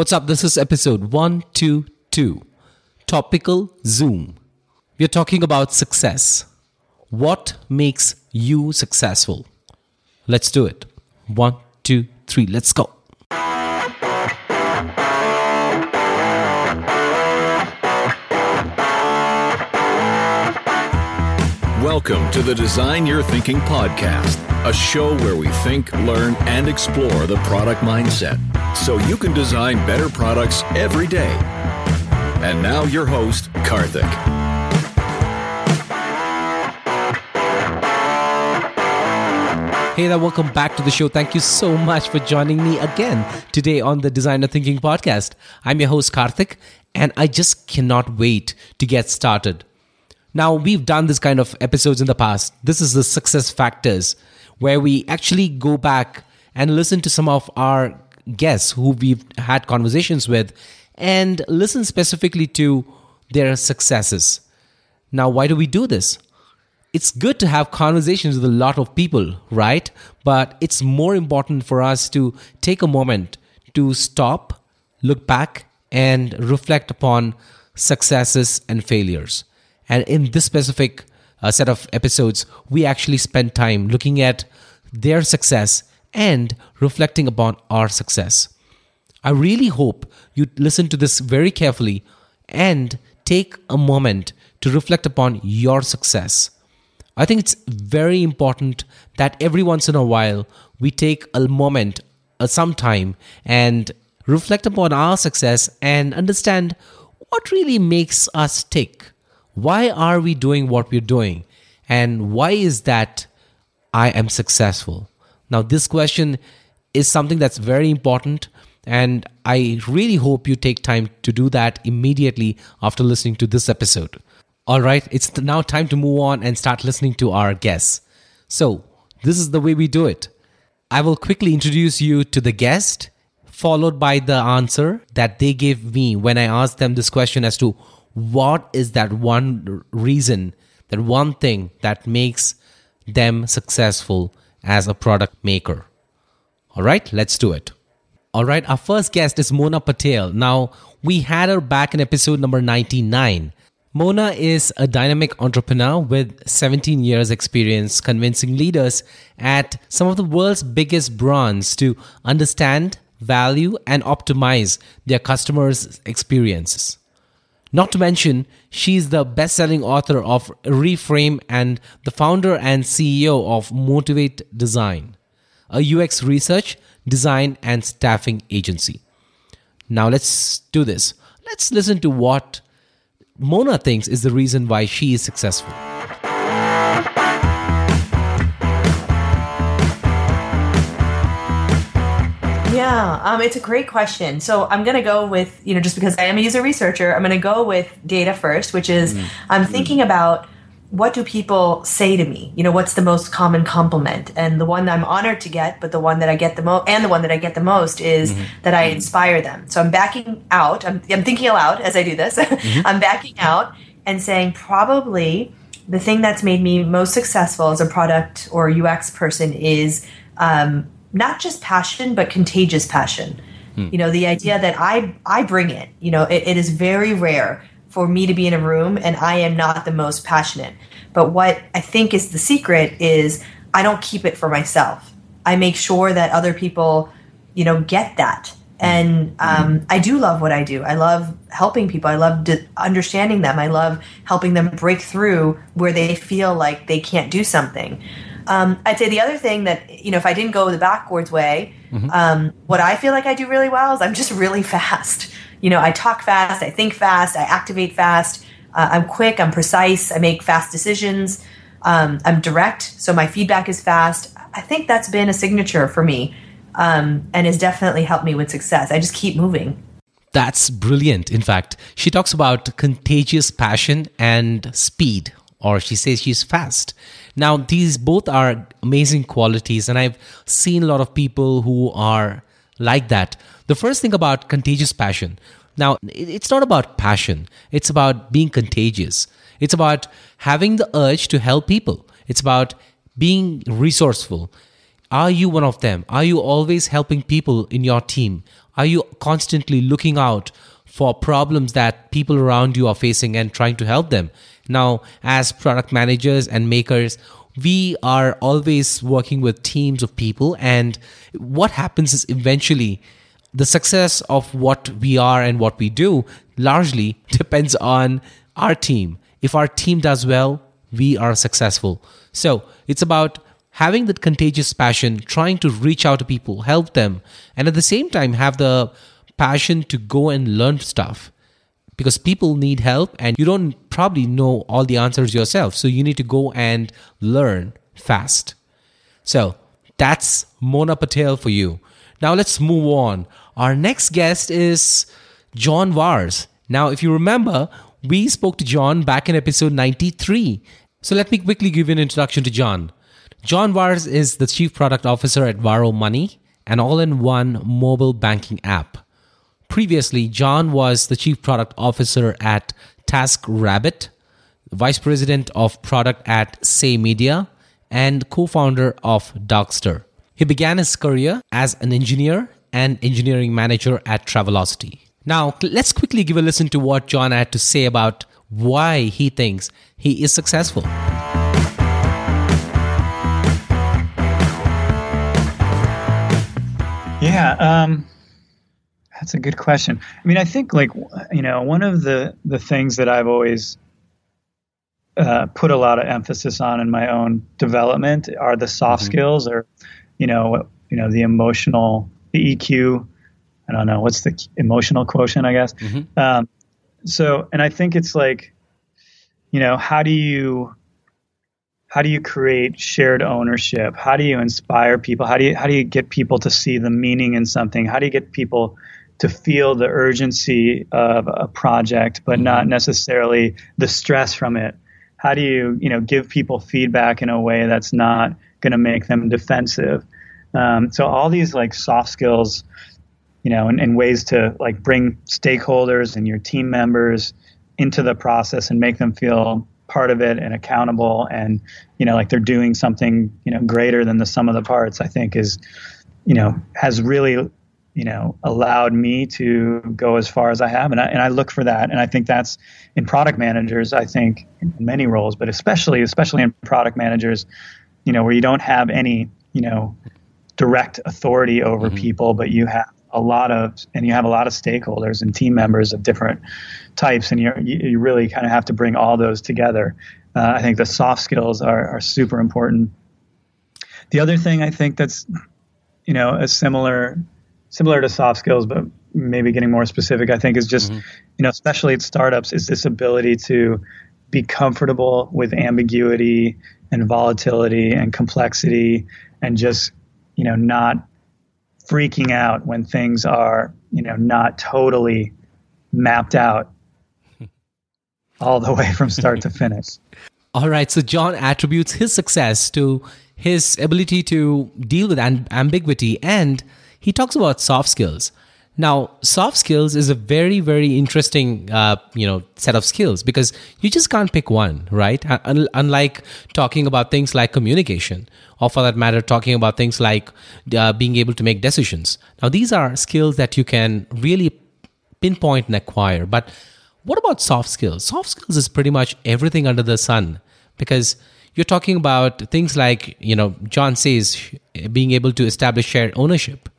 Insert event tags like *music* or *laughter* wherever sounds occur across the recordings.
What's up? This is episode 122 Topical Zoom. We're talking about success. What makes you successful? Let's do it. One, two, three, let's go. Welcome to the Design Your Thinking podcast, a show where we think, learn, and explore the product mindset so you can design better products every day. And now, your host, Karthik. Hey there, welcome back to the show. Thank you so much for joining me again today on the Design Your Thinking podcast. I'm your host, Karthik, and I just cannot wait to get started. Now, we've done this kind of episodes in the past. This is the success factors where we actually go back and listen to some of our guests who we've had conversations with and listen specifically to their successes. Now, why do we do this? It's good to have conversations with a lot of people, right? But it's more important for us to take a moment to stop, look back, and reflect upon successes and failures. And in this specific uh, set of episodes, we actually spend time looking at their success and reflecting upon our success. I really hope you listen to this very carefully and take a moment to reflect upon your success. I think it's very important that every once in a while we take a moment, uh, some time, and reflect upon our success and understand what really makes us tick why are we doing what we're doing? And why is that I am successful? Now, this question is something that's very important. And I really hope you take time to do that immediately after listening to this episode. All right, it's now time to move on and start listening to our guests. So, this is the way we do it. I will quickly introduce you to the guest, followed by the answer that they gave me when I asked them this question as to what is that one reason, that one thing that makes them successful as a product maker? All right, let's do it. All right, our first guest is Mona Patel. Now, we had her back in episode number 99. Mona is a dynamic entrepreneur with 17 years experience convincing leaders at some of the world's biggest brands to understand, value and optimize their customers' experiences. Not to mention, she's the best selling author of Reframe and the founder and CEO of Motivate Design, a UX research, design, and staffing agency. Now let's do this. Let's listen to what Mona thinks is the reason why she is successful. Yeah, um, it's a great question. So I'm going to go with, you know, just because I am a user researcher, I'm going to go with data first, which is mm. I'm thinking about what do people say to me? You know, what's the most common compliment? And the one that I'm honored to get, but the one that I get the most, and the one that I get the most is mm-hmm. that I inspire them. So I'm backing out. I'm, I'm thinking aloud as I do this. *laughs* Mm-hmm. I'm backing out and saying probably the thing that's made me most successful as a product or UX person is um, not just passion but contagious passion hmm. you know the idea that i i bring it you know it, it is very rare for me to be in a room and i am not the most passionate but what i think is the secret is i don't keep it for myself i make sure that other people you know get that and um, I do love what I do. I love helping people. I love de- understanding them. I love helping them break through where they feel like they can't do something. Um, I'd say the other thing that you know, if I didn't go the backwards way, mm-hmm. um, what I feel like I do really well is I'm just really *laughs* fast. You know, I talk fast, I think fast, I activate fast. Uh, I'm quick, I'm precise, I make fast decisions. Um, I'm direct, so my feedback is fast. I think that's been a signature for me, um, and has definitely helped me with success. I just keep moving. That's brilliant. In fact, she talks about contagious passion and speed, or she says she's fast. Now, these both are amazing qualities, and I've seen a lot of people who are like that. The first thing about contagious passion now, it's not about passion, it's about being contagious. It's about having the urge to help people, it's about being resourceful. Are you one of them? Are you always helping people in your team? Are you constantly looking out for problems that people around you are facing and trying to help them? Now, as product managers and makers, we are always working with teams of people. And what happens is eventually the success of what we are and what we do largely *laughs* depends on our team. If our team does well, we are successful. So it's about having that contagious passion, trying to reach out to people, help them, and at the same time have the passion to go and learn stuff because people need help and you don't probably know all the answers yourself. So you need to go and learn fast. So that's Mona Patel for you. Now let's move on. Our next guest is John Vars. Now, if you remember, we spoke to John back in episode 93. So let me quickly give you an introduction to John. John Vars is the Chief Product Officer at Varo Money, an all in one mobile banking app. Previously, John was the Chief Product Officer at TaskRabbit, Vice President of Product at Say Media, and co founder of Dogster. He began his career as an engineer and engineering manager at Travelocity. Now, let's quickly give a listen to what John had to say about why he thinks he is successful. Yeah, um, that's a good question. I mean, I think like you know, one of the the things that I've always uh, put a lot of emphasis on in my own development are the soft mm-hmm. skills, or you know, you know, the emotional, the EQ. I don't know what's the emotional quotient, I guess. Mm-hmm. Um, so, and I think it's like, you know, how do you how do you create shared ownership? How do you inspire people? How do you how do you get people to see the meaning in something? How do you get people to feel the urgency of a project, but not necessarily the stress from it? How do you, you know, give people feedback in a way that's not going to make them defensive? Um, so all these like soft skills, you know, and, and ways to like bring stakeholders and your team members into the process and make them feel part of it and accountable and you know like they're doing something you know greater than the sum of the parts i think is you know has really you know, allowed me to go as far as I have. And I, and I look for that. And I think that's in product managers, I think in many roles, but especially, especially in product managers, you know, where you don't have any, you know, direct authority over mm-hmm. people, but you have a lot of, and you have a lot of stakeholders and team members of different types. And you you really kind of have to bring all those together. Uh, I think the soft skills are, are super important. The other thing I think that's, you know, a similar similar to soft skills, but maybe getting more specific, I think is just, mm-hmm. you know, especially at startups, is this ability to be comfortable with ambiguity and volatility and complexity and just, you know, not freaking out when things are, you know, not totally mapped out *laughs* all the way from start to finish. *laughs* All right. So John attributes his success to his ability to deal with ambiguity and he talks about soft skills. Now, soft skills is a very, very interesting, uh, you know, set of skills because you just can't pick one, right? Un- unlike talking about things like communication, or for that matter, talking about things like uh, being able to make decisions. Now, these are skills that you can really pinpoint and acquire. But what about soft skills? Soft skills is pretty much everything under the sun because you're talking about things like, you know, John says being able to establish shared ownership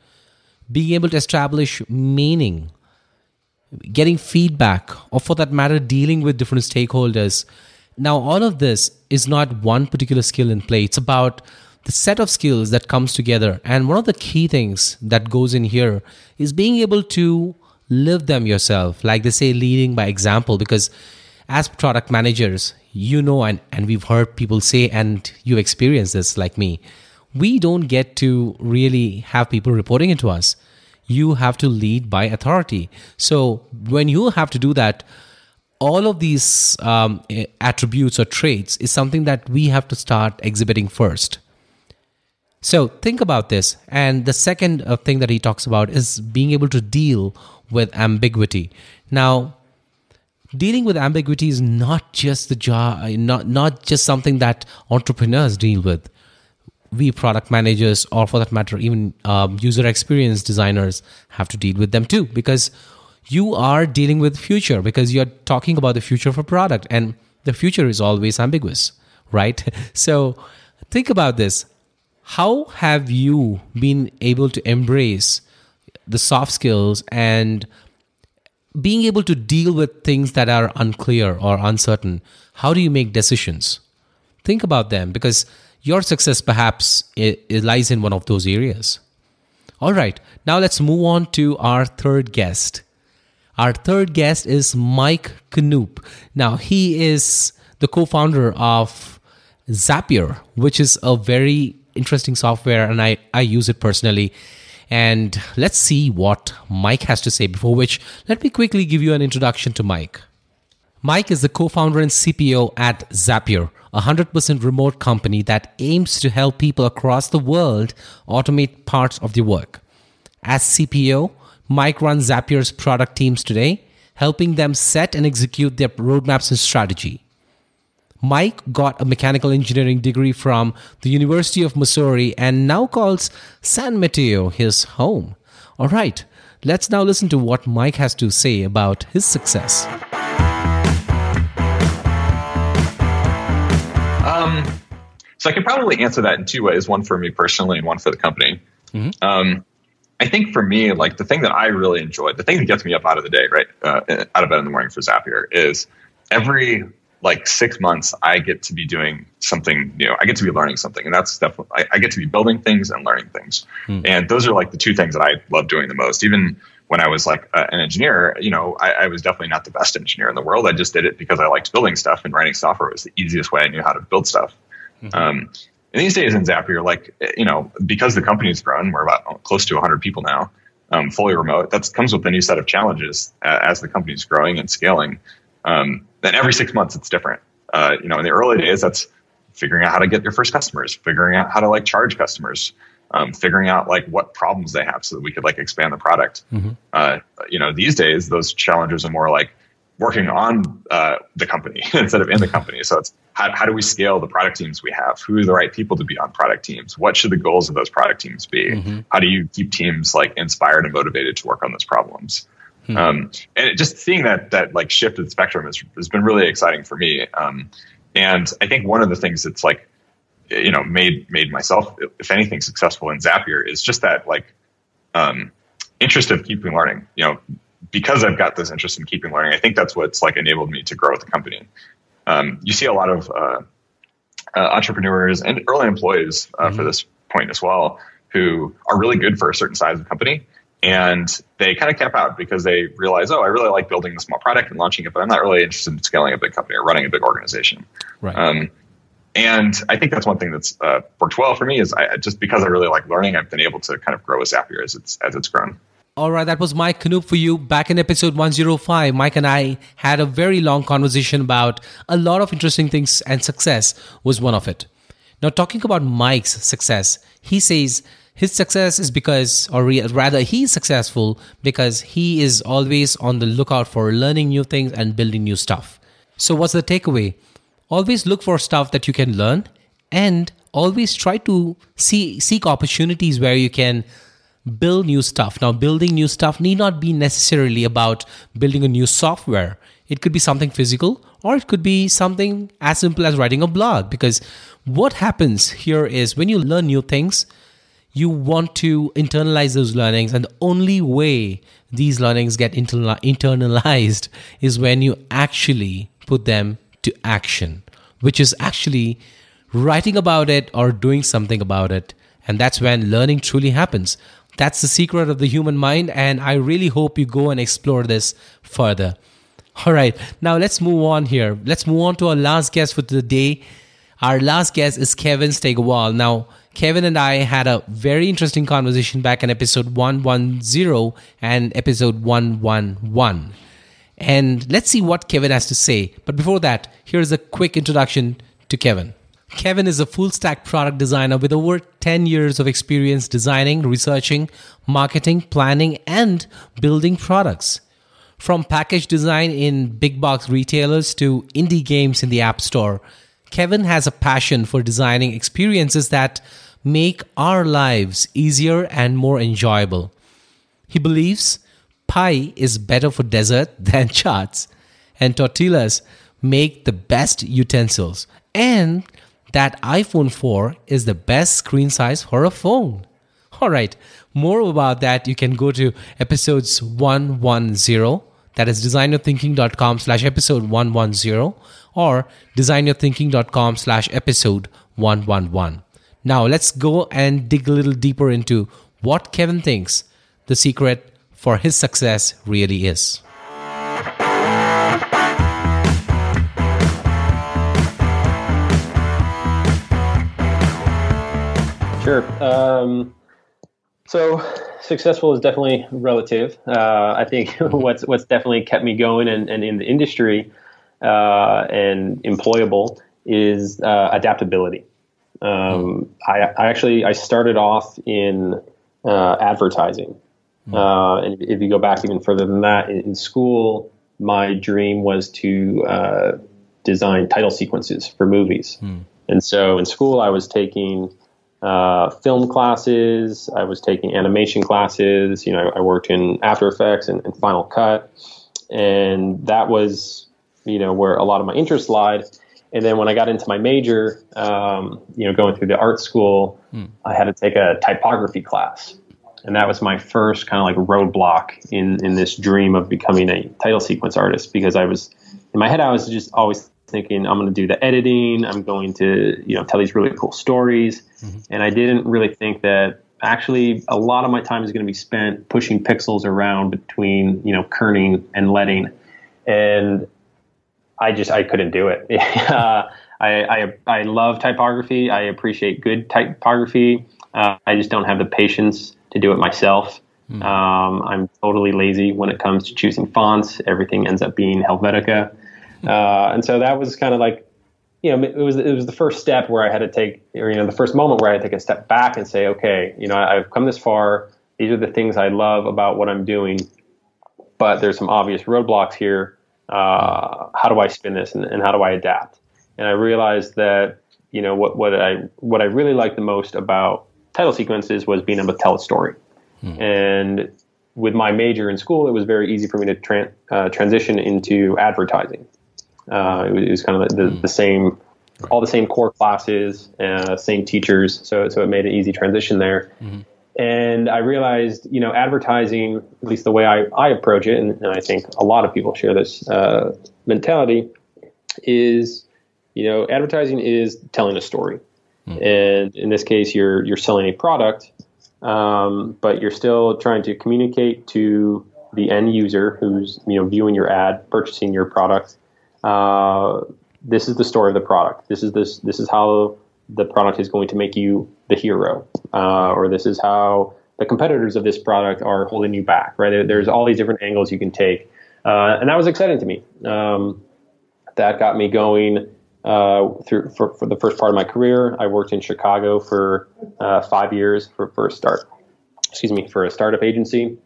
being able to establish meaning, getting feedback, or for that matter, dealing with different stakeholders. Now, all of this is not one particular skill in play. It's about the set of skills that comes together. And one of the key things that goes in here is being able to live them yourself. Like they say, leading by example, because as product managers, you know, and, and we've heard people say, and you experience this like me, we don't get to really have people reporting into us. You have to lead by authority. So when you have to do that, all of these um, attributes or traits is something that we have to start exhibiting first. So think about this. And the second uh, thing that he talks about is being able to deal with ambiguity. Now, dealing with ambiguity is not just the job, not not just something that entrepreneurs deal with we product managers, or for that matter, even um, user experience designers, have to deal with them too, because you are dealing with future because you're talking about the future of a product, and the future is always ambiguous, right? *laughs* So think about this. How have you been able to embrace the soft skills and being able to deal with things that are unclear or uncertain? How do you make decisions? Think about them because your success perhaps it, lies in one of those areas. All right, now let's move on to our third guest. Our third guest is Mike Knoop. Now, he is the co founder of Zapier, which is a very interesting software, and I, I use it personally. And let's see what Mike has to say. Before which, let me quickly give you an introduction to Mike. Mike is the co founder and CPO at Zapier, a 100% remote company that aims to help people across the world automate parts of their work. As CPO, Mike runs Zapier's product teams today, helping them set and execute their roadmaps and strategy. Mike got a mechanical engineering degree from the University of Missouri and now calls San Mateo his home. All right, let's now listen to what Mike has to say about his success. So I could probably answer that in two ways: one for me personally, and one for the company. Mm-hmm. Um, I think for me, like the thing that I really enjoy, the thing that gets me up out of the day, right, uh, out of bed in the morning for Zapier, is every like six months I get to be doing something new. I get to be learning something, and that's definitely I, I get to be building things and learning things. Mm. And those are like the two things that I love doing the most. Even when I was like uh, an engineer, you know, I, I, was definitely not the best engineer in the world. I just did it because I liked building stuff and writing software was the easiest way I knew how to build stuff. Mm-hmm. Um, and these days in Zapier, like, you know, because the company's grown, we're about close to 100 people now, um, fully remote. That comes with a new set of challenges uh, as the company's growing and scaling. Um, then every six months, it's different. Uh, you know, in the early days, that's figuring out how to get your first customers, figuring out how to like charge customers, um, figuring out like what problems they have so that we could like expand the product. Mm-hmm. Uh, you know, these days those challenges are more like working on uh, the company *laughs* instead of in the company. So it's how, how do we scale the product teams we have? Who are the right people to be on product teams? What should the goals of those product teams be? Mm-hmm. How do you keep teams like inspired and motivated to work on those problems? Mm-hmm. Um, and just seeing that that like shift of the spectrum has, has been really exciting for me. Um, and I think one of the things that's like you know made made myself if anything successful in Zapier is just that like um, interest of keeping learning. You know, because I've got this interest in keeping learning, I think that's what's like enabled me to grow at the company. Um, you see a lot of uh, uh, entrepreneurs and early employees uh, mm-hmm. for this point as well who are really good for a certain size of company and they kind of cap out because they realize, oh, I really like building a small product and launching it, but I'm not really interested in scaling a big company or running a big organization. Right. Um, and I think that's one thing that's uh, worked well for me is I, just because I really like learning, I've been able to kind of grow as Zapier as it's as it's grown. All right, that was Mike Knoop for you. Back in episode 105, Mike and I had a very long conversation about a lot of interesting things, and success was one of it. Now, talking about Mike's success, he says his success is because, or rather, he's successful because he is always on the lookout for learning new things and building new stuff. So, what's the takeaway? always look for stuff that you can learn and always try to see seek opportunities where you can build new stuff now building new stuff need not be necessarily about building a new software it could be something physical or it could be something as simple as writing a blog because what happens here is when you learn new things you want to internalize those learnings and the only way these learnings get internalized *laughs* is when you actually put them to action, which is actually writing about it or doing something about it. And that's when learning truly happens. That's the secret of the human mind. And I really hope you go and explore this further. All right, now let's move on here. Let's move on to our last guest for the day. Our last guest is Kevin Steigerwald. Now, Kevin and I had a very interesting conversation back in episode 110 and episode 111. And let's see what Kevin has to say. But before that, here's a quick introduction to Kevin. Kevin is a full stack product designer with over 10 years of experience designing, researching, marketing, planning, and building products. From package design in big box retailers to indie games in the App Store, Kevin has a passion for designing experiences that make our lives easier and more enjoyable. He believes pie is better for dessert *laughs* than charts, and tortillas make the best utensils, and that iPhone 4 is the best screen size for a phone. All right, more about that you can go to episodes 110 that is designyourthinking.com slash episode 110 or designyourthinking.com slash episode 111 now let's go and dig a little deeper into what kevin thinks the secret for his success really is Sure. Um, so successful is definitely relative. Uh, I think *laughs* what's what's definitely kept me going and, and in the industry uh, and employable is uh, adaptability. Um, I, I, actually I started off in uh, advertising, uh, and if you go back even further than that, in, in school, my dream was to uh, design title sequences for movies. And so in school, I was taking uh, film classes. I was taking animation classes. You know, I worked in After Effects and, and, Final Cut, and that was, you know, where a lot of my interest lied. And then when I got into my major, um, you know, going through the art school, hmm. I had to take a typography class, and that was my first kind of like roadblock in in this dream of becoming a title sequence artist because I was in my head I was just always thinking I'm going to do the editing. I'm going to you know tell these really cool stories, mm-hmm. and I didn't really think that actually a lot of my time is going to be spent pushing pixels around between you know kerning and letting, and I just I couldn't do it. *laughs* uh, I, I I love typography. I appreciate good typography. Uh, I just don't have the patience to do it myself. Mm. Um, I'm totally lazy when it comes to choosing fonts. Everything ends up being Helvetica. Uh, and so that was kind of like, you know, it was it was the first step where I had to take, or you know, the first moment where I had to take a step back and say, okay, you know, I've come this far. These are the things I love about what I'm doing, but there's some obvious roadblocks here. Uh, how do I spin this, and, and how do I adapt? And I realized that you know what what I what I really liked the most about title sequences was being able to tell a story. Hmm. And with my major in school, it was very easy for me to uh, transition into advertising. Uh, it, was, it, was, kind of the, mm. the, same, all the same core classes, uh, same teachers. So, so it made an easy transition there. Mm-hmm. And I realized, you know, advertising, at least the way I, I approach it, and, and I think a lot of people share this uh, mentality, is, you know, advertising is telling a story. Mm. And in this case, you're you're selling a product, um, but you're still trying to communicate to the end user who's you know viewing your ad, purchasing your product, uh, this is the story of the product. This is this this is how the product is going to make you the hero, uh, or this is how the competitors of this product are holding you back. Right? There, there's all these different angles you can take, uh, and that was exciting to me. Um, that got me going uh, through for, for, the first part of my career. I worked in Chicago for uh, five years for, for a start. Excuse me, for a startup agency.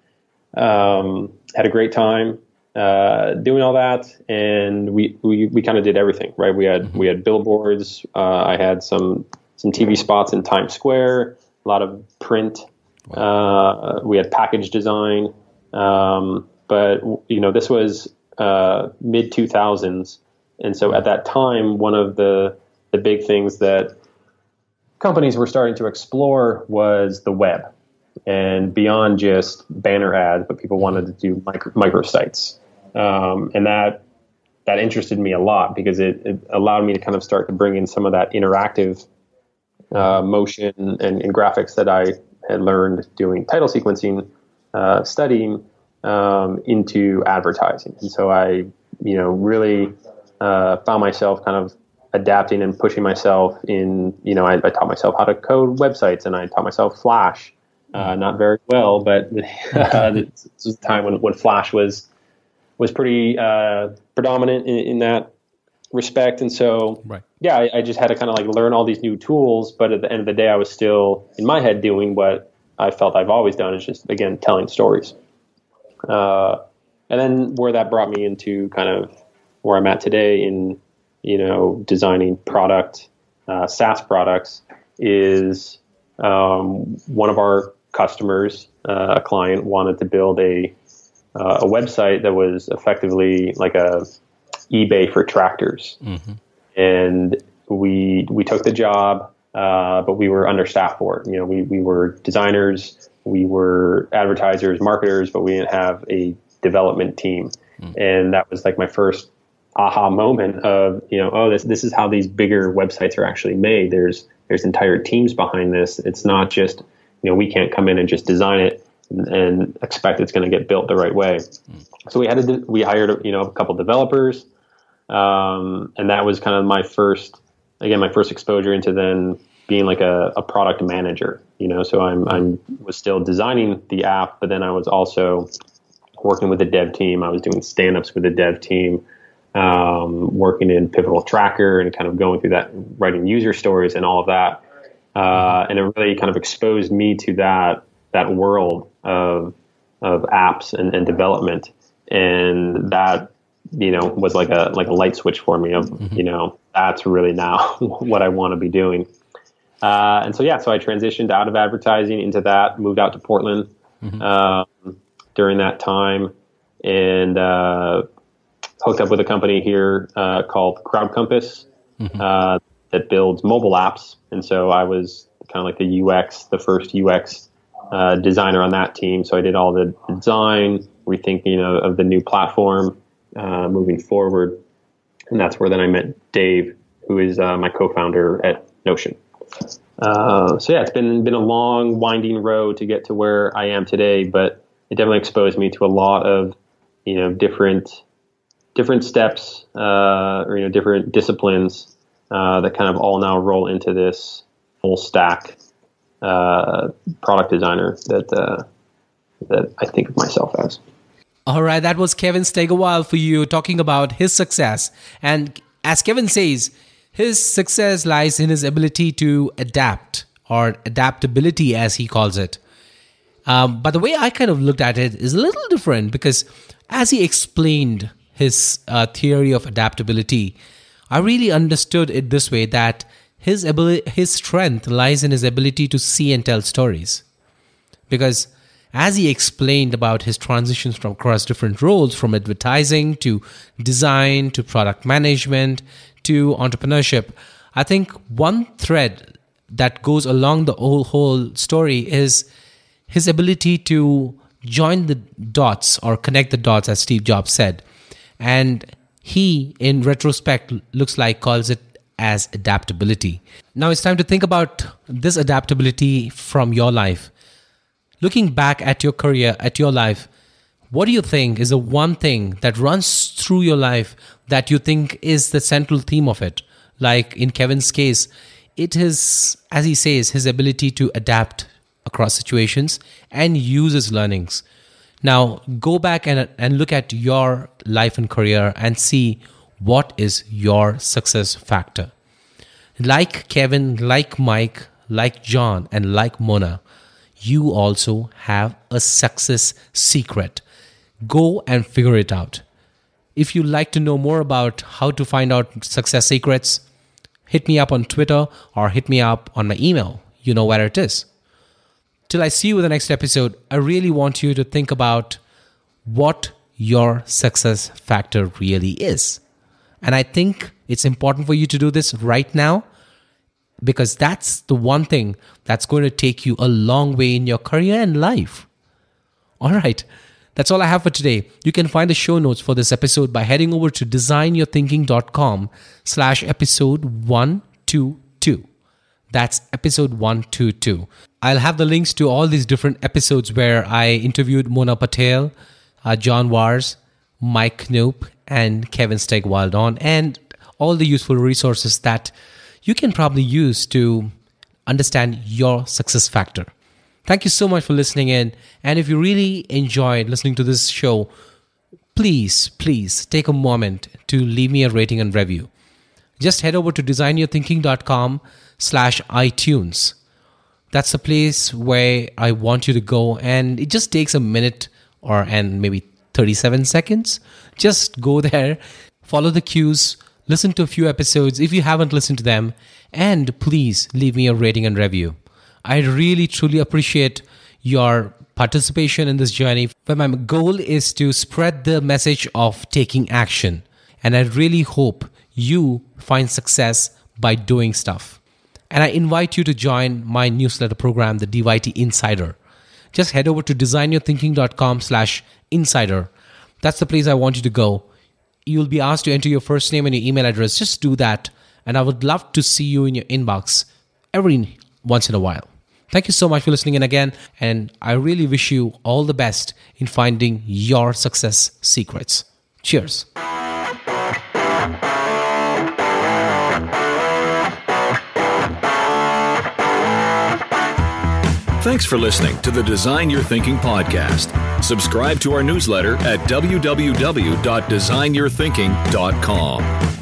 Um, had a great time uh, doing all that, and we we, we kind of did everything, right? We had mm-hmm. we had billboards. Uh, I had some some TV spots in Times Square, a lot of print. Wow. Uh, we had package design, um, but you know this was uh, mid two thousands, and so at that time, one of the the big things that companies were starting to explore was the web and beyond just banner ads, but people wanted to do micro, microsites. Um, and that that interested me a lot because it, it, allowed me to kind of start to bring in some of that interactive uh, motion and, and, graphics that I had learned doing title sequencing uh, studying um, into advertising. And so I, you know, really uh, found myself kind of adapting and pushing myself in, you know, I, I, taught myself how to code websites and I taught myself Flash. Uh, not very well, but *laughs* this was a time when, when Flash was was pretty uh, predominant in, in, that respect. And so, right. yeah, I, I, just had to kind of like learn all these new tools. But at the end of the day, I was still in my head doing what I felt I've always done is just, again, telling stories. Uh, and then where that brought me into kind of where I'm at today in, you know, designing product, uh, SaaS products is um, one of our customers, uh, a client, wanted to build a uh, a website that was effectively like a eBay for tractors, mm-hmm. and we we took the job, uh, but we were understaffed for it. You know, we we were designers, we were advertisers, marketers, but we didn't have a development team, mm-hmm. and that was like my first aha moment of you know oh this this is how these bigger websites are actually made. There's there's entire teams behind this. It's not just you know we can't come in and just design it and, and expect it's going to get built the right way. Mm. So we had to we hired you know a couple developers, um, and that was kind of my first again my first exposure into then being like a, a product manager. You know, so I'm I'm was still designing the app, but then I was also working with the dev team. I was doing stand-ups with the dev team. Um, working in Pivotal Tracker and kind of going through that, writing user stories and all of that. Uh, and it really kind of exposed me to that that world of of apps and, and development, and that you know was like a like a light switch for me of mm-hmm. you know that's really now *laughs* what I want to be doing. Uh, and so yeah, so I transitioned out of advertising into that, moved out to Portland mm-hmm. um, during that time, and uh, hooked up with a company here uh, called Crowd Compass. Mm-hmm. Uh, that builds mobile apps. And so I was kind of like the UX, the first UX uh, designer on that team. So I did all the design, rethinking of, of the new platform uh, moving forward. And that's where then I met Dave, who is uh, my co-founder at Notion. Uh, so yeah, it's been been a long, winding road to get to where I am today, but it definitely exposed me to a lot of you know different different steps uh, or you know different disciplines uh, that kind of all now roll into this full stack uh, product designer that uh, that I think of myself as. All right, that was Kevin Steigerwald for you talking about his success. And as Kevin says, his success lies in his ability to adapt or adaptability, as he calls it. Um, but the way I kind of looked at it is a little different because as he explained his uh, theory of adaptability, I really understood it this way that his ability, his strength lies in his ability to see and tell stories. Because as he explained about his transitions from across different roles from advertising to design to product management to entrepreneurship, I think one thread that goes along the whole, whole story is his ability to join the dots or connect the dots, as Steve Jobs said. And he, in retrospect, looks like calls it as adaptability. Now it's time to think about this adaptability from your life. Looking back at your career, at your life, what do you think is the one thing that runs through your life that you think is the central theme of it? Like in Kevin's case, it is, as he says, his ability to adapt across situations and use his learnings. Now, go back and, and look at your life and career and see what is your success factor. Like Kevin, like Mike, like John, and like Mona, you also have a success secret. Go and figure it out. If you'd like to know more about how to find out success secrets, hit me up on Twitter or hit me up on my email. You know where it is. Till I see you in the next episode, I really want you to think about what your success factor really is. And I think it's important for you to do this right now because that's the one thing that's going to take you a long way in your career and life. All right. That's all I have for today. You can find the show notes for this episode by heading over to designyourthinking.com slash episode 122. That's episode 122. I'll have the links to all these different episodes where I interviewed Mona Patel, uh, John Vars, Mike Knoop, and Kevin Steigerwald on, and all the useful resources that you can probably use to understand your success factor. Thank you so much for listening in. And if you really enjoyed listening to this show, please, please take a moment to leave me a rating and review. Just head over to designyourthinking.com slash iTunes. That's the place where I want you to go, and it just takes a minute or and maybe 37 seconds. Just go there, follow the cues, listen to a few episodes if you haven't listened to them, and please leave me a rating and review. I really truly appreciate your participation in this journey. But my goal is to spread the message of taking action. And I really hope you find success by doing stuff. And I invite you to join my newsletter program, the DYT Insider. Just head over to designyourthinking.com slash insider. That's the place I want you to go. You'll be asked to enter your first name and your email address. Just do that. And I would love to see you in your inbox every once in a while. Thank you so much for listening in again. And I really wish you all the best in finding your success secrets. Cheers. Thanks for listening to the Design Your Thinking podcast. Subscribe to our newsletter at www.designyourthinking.com.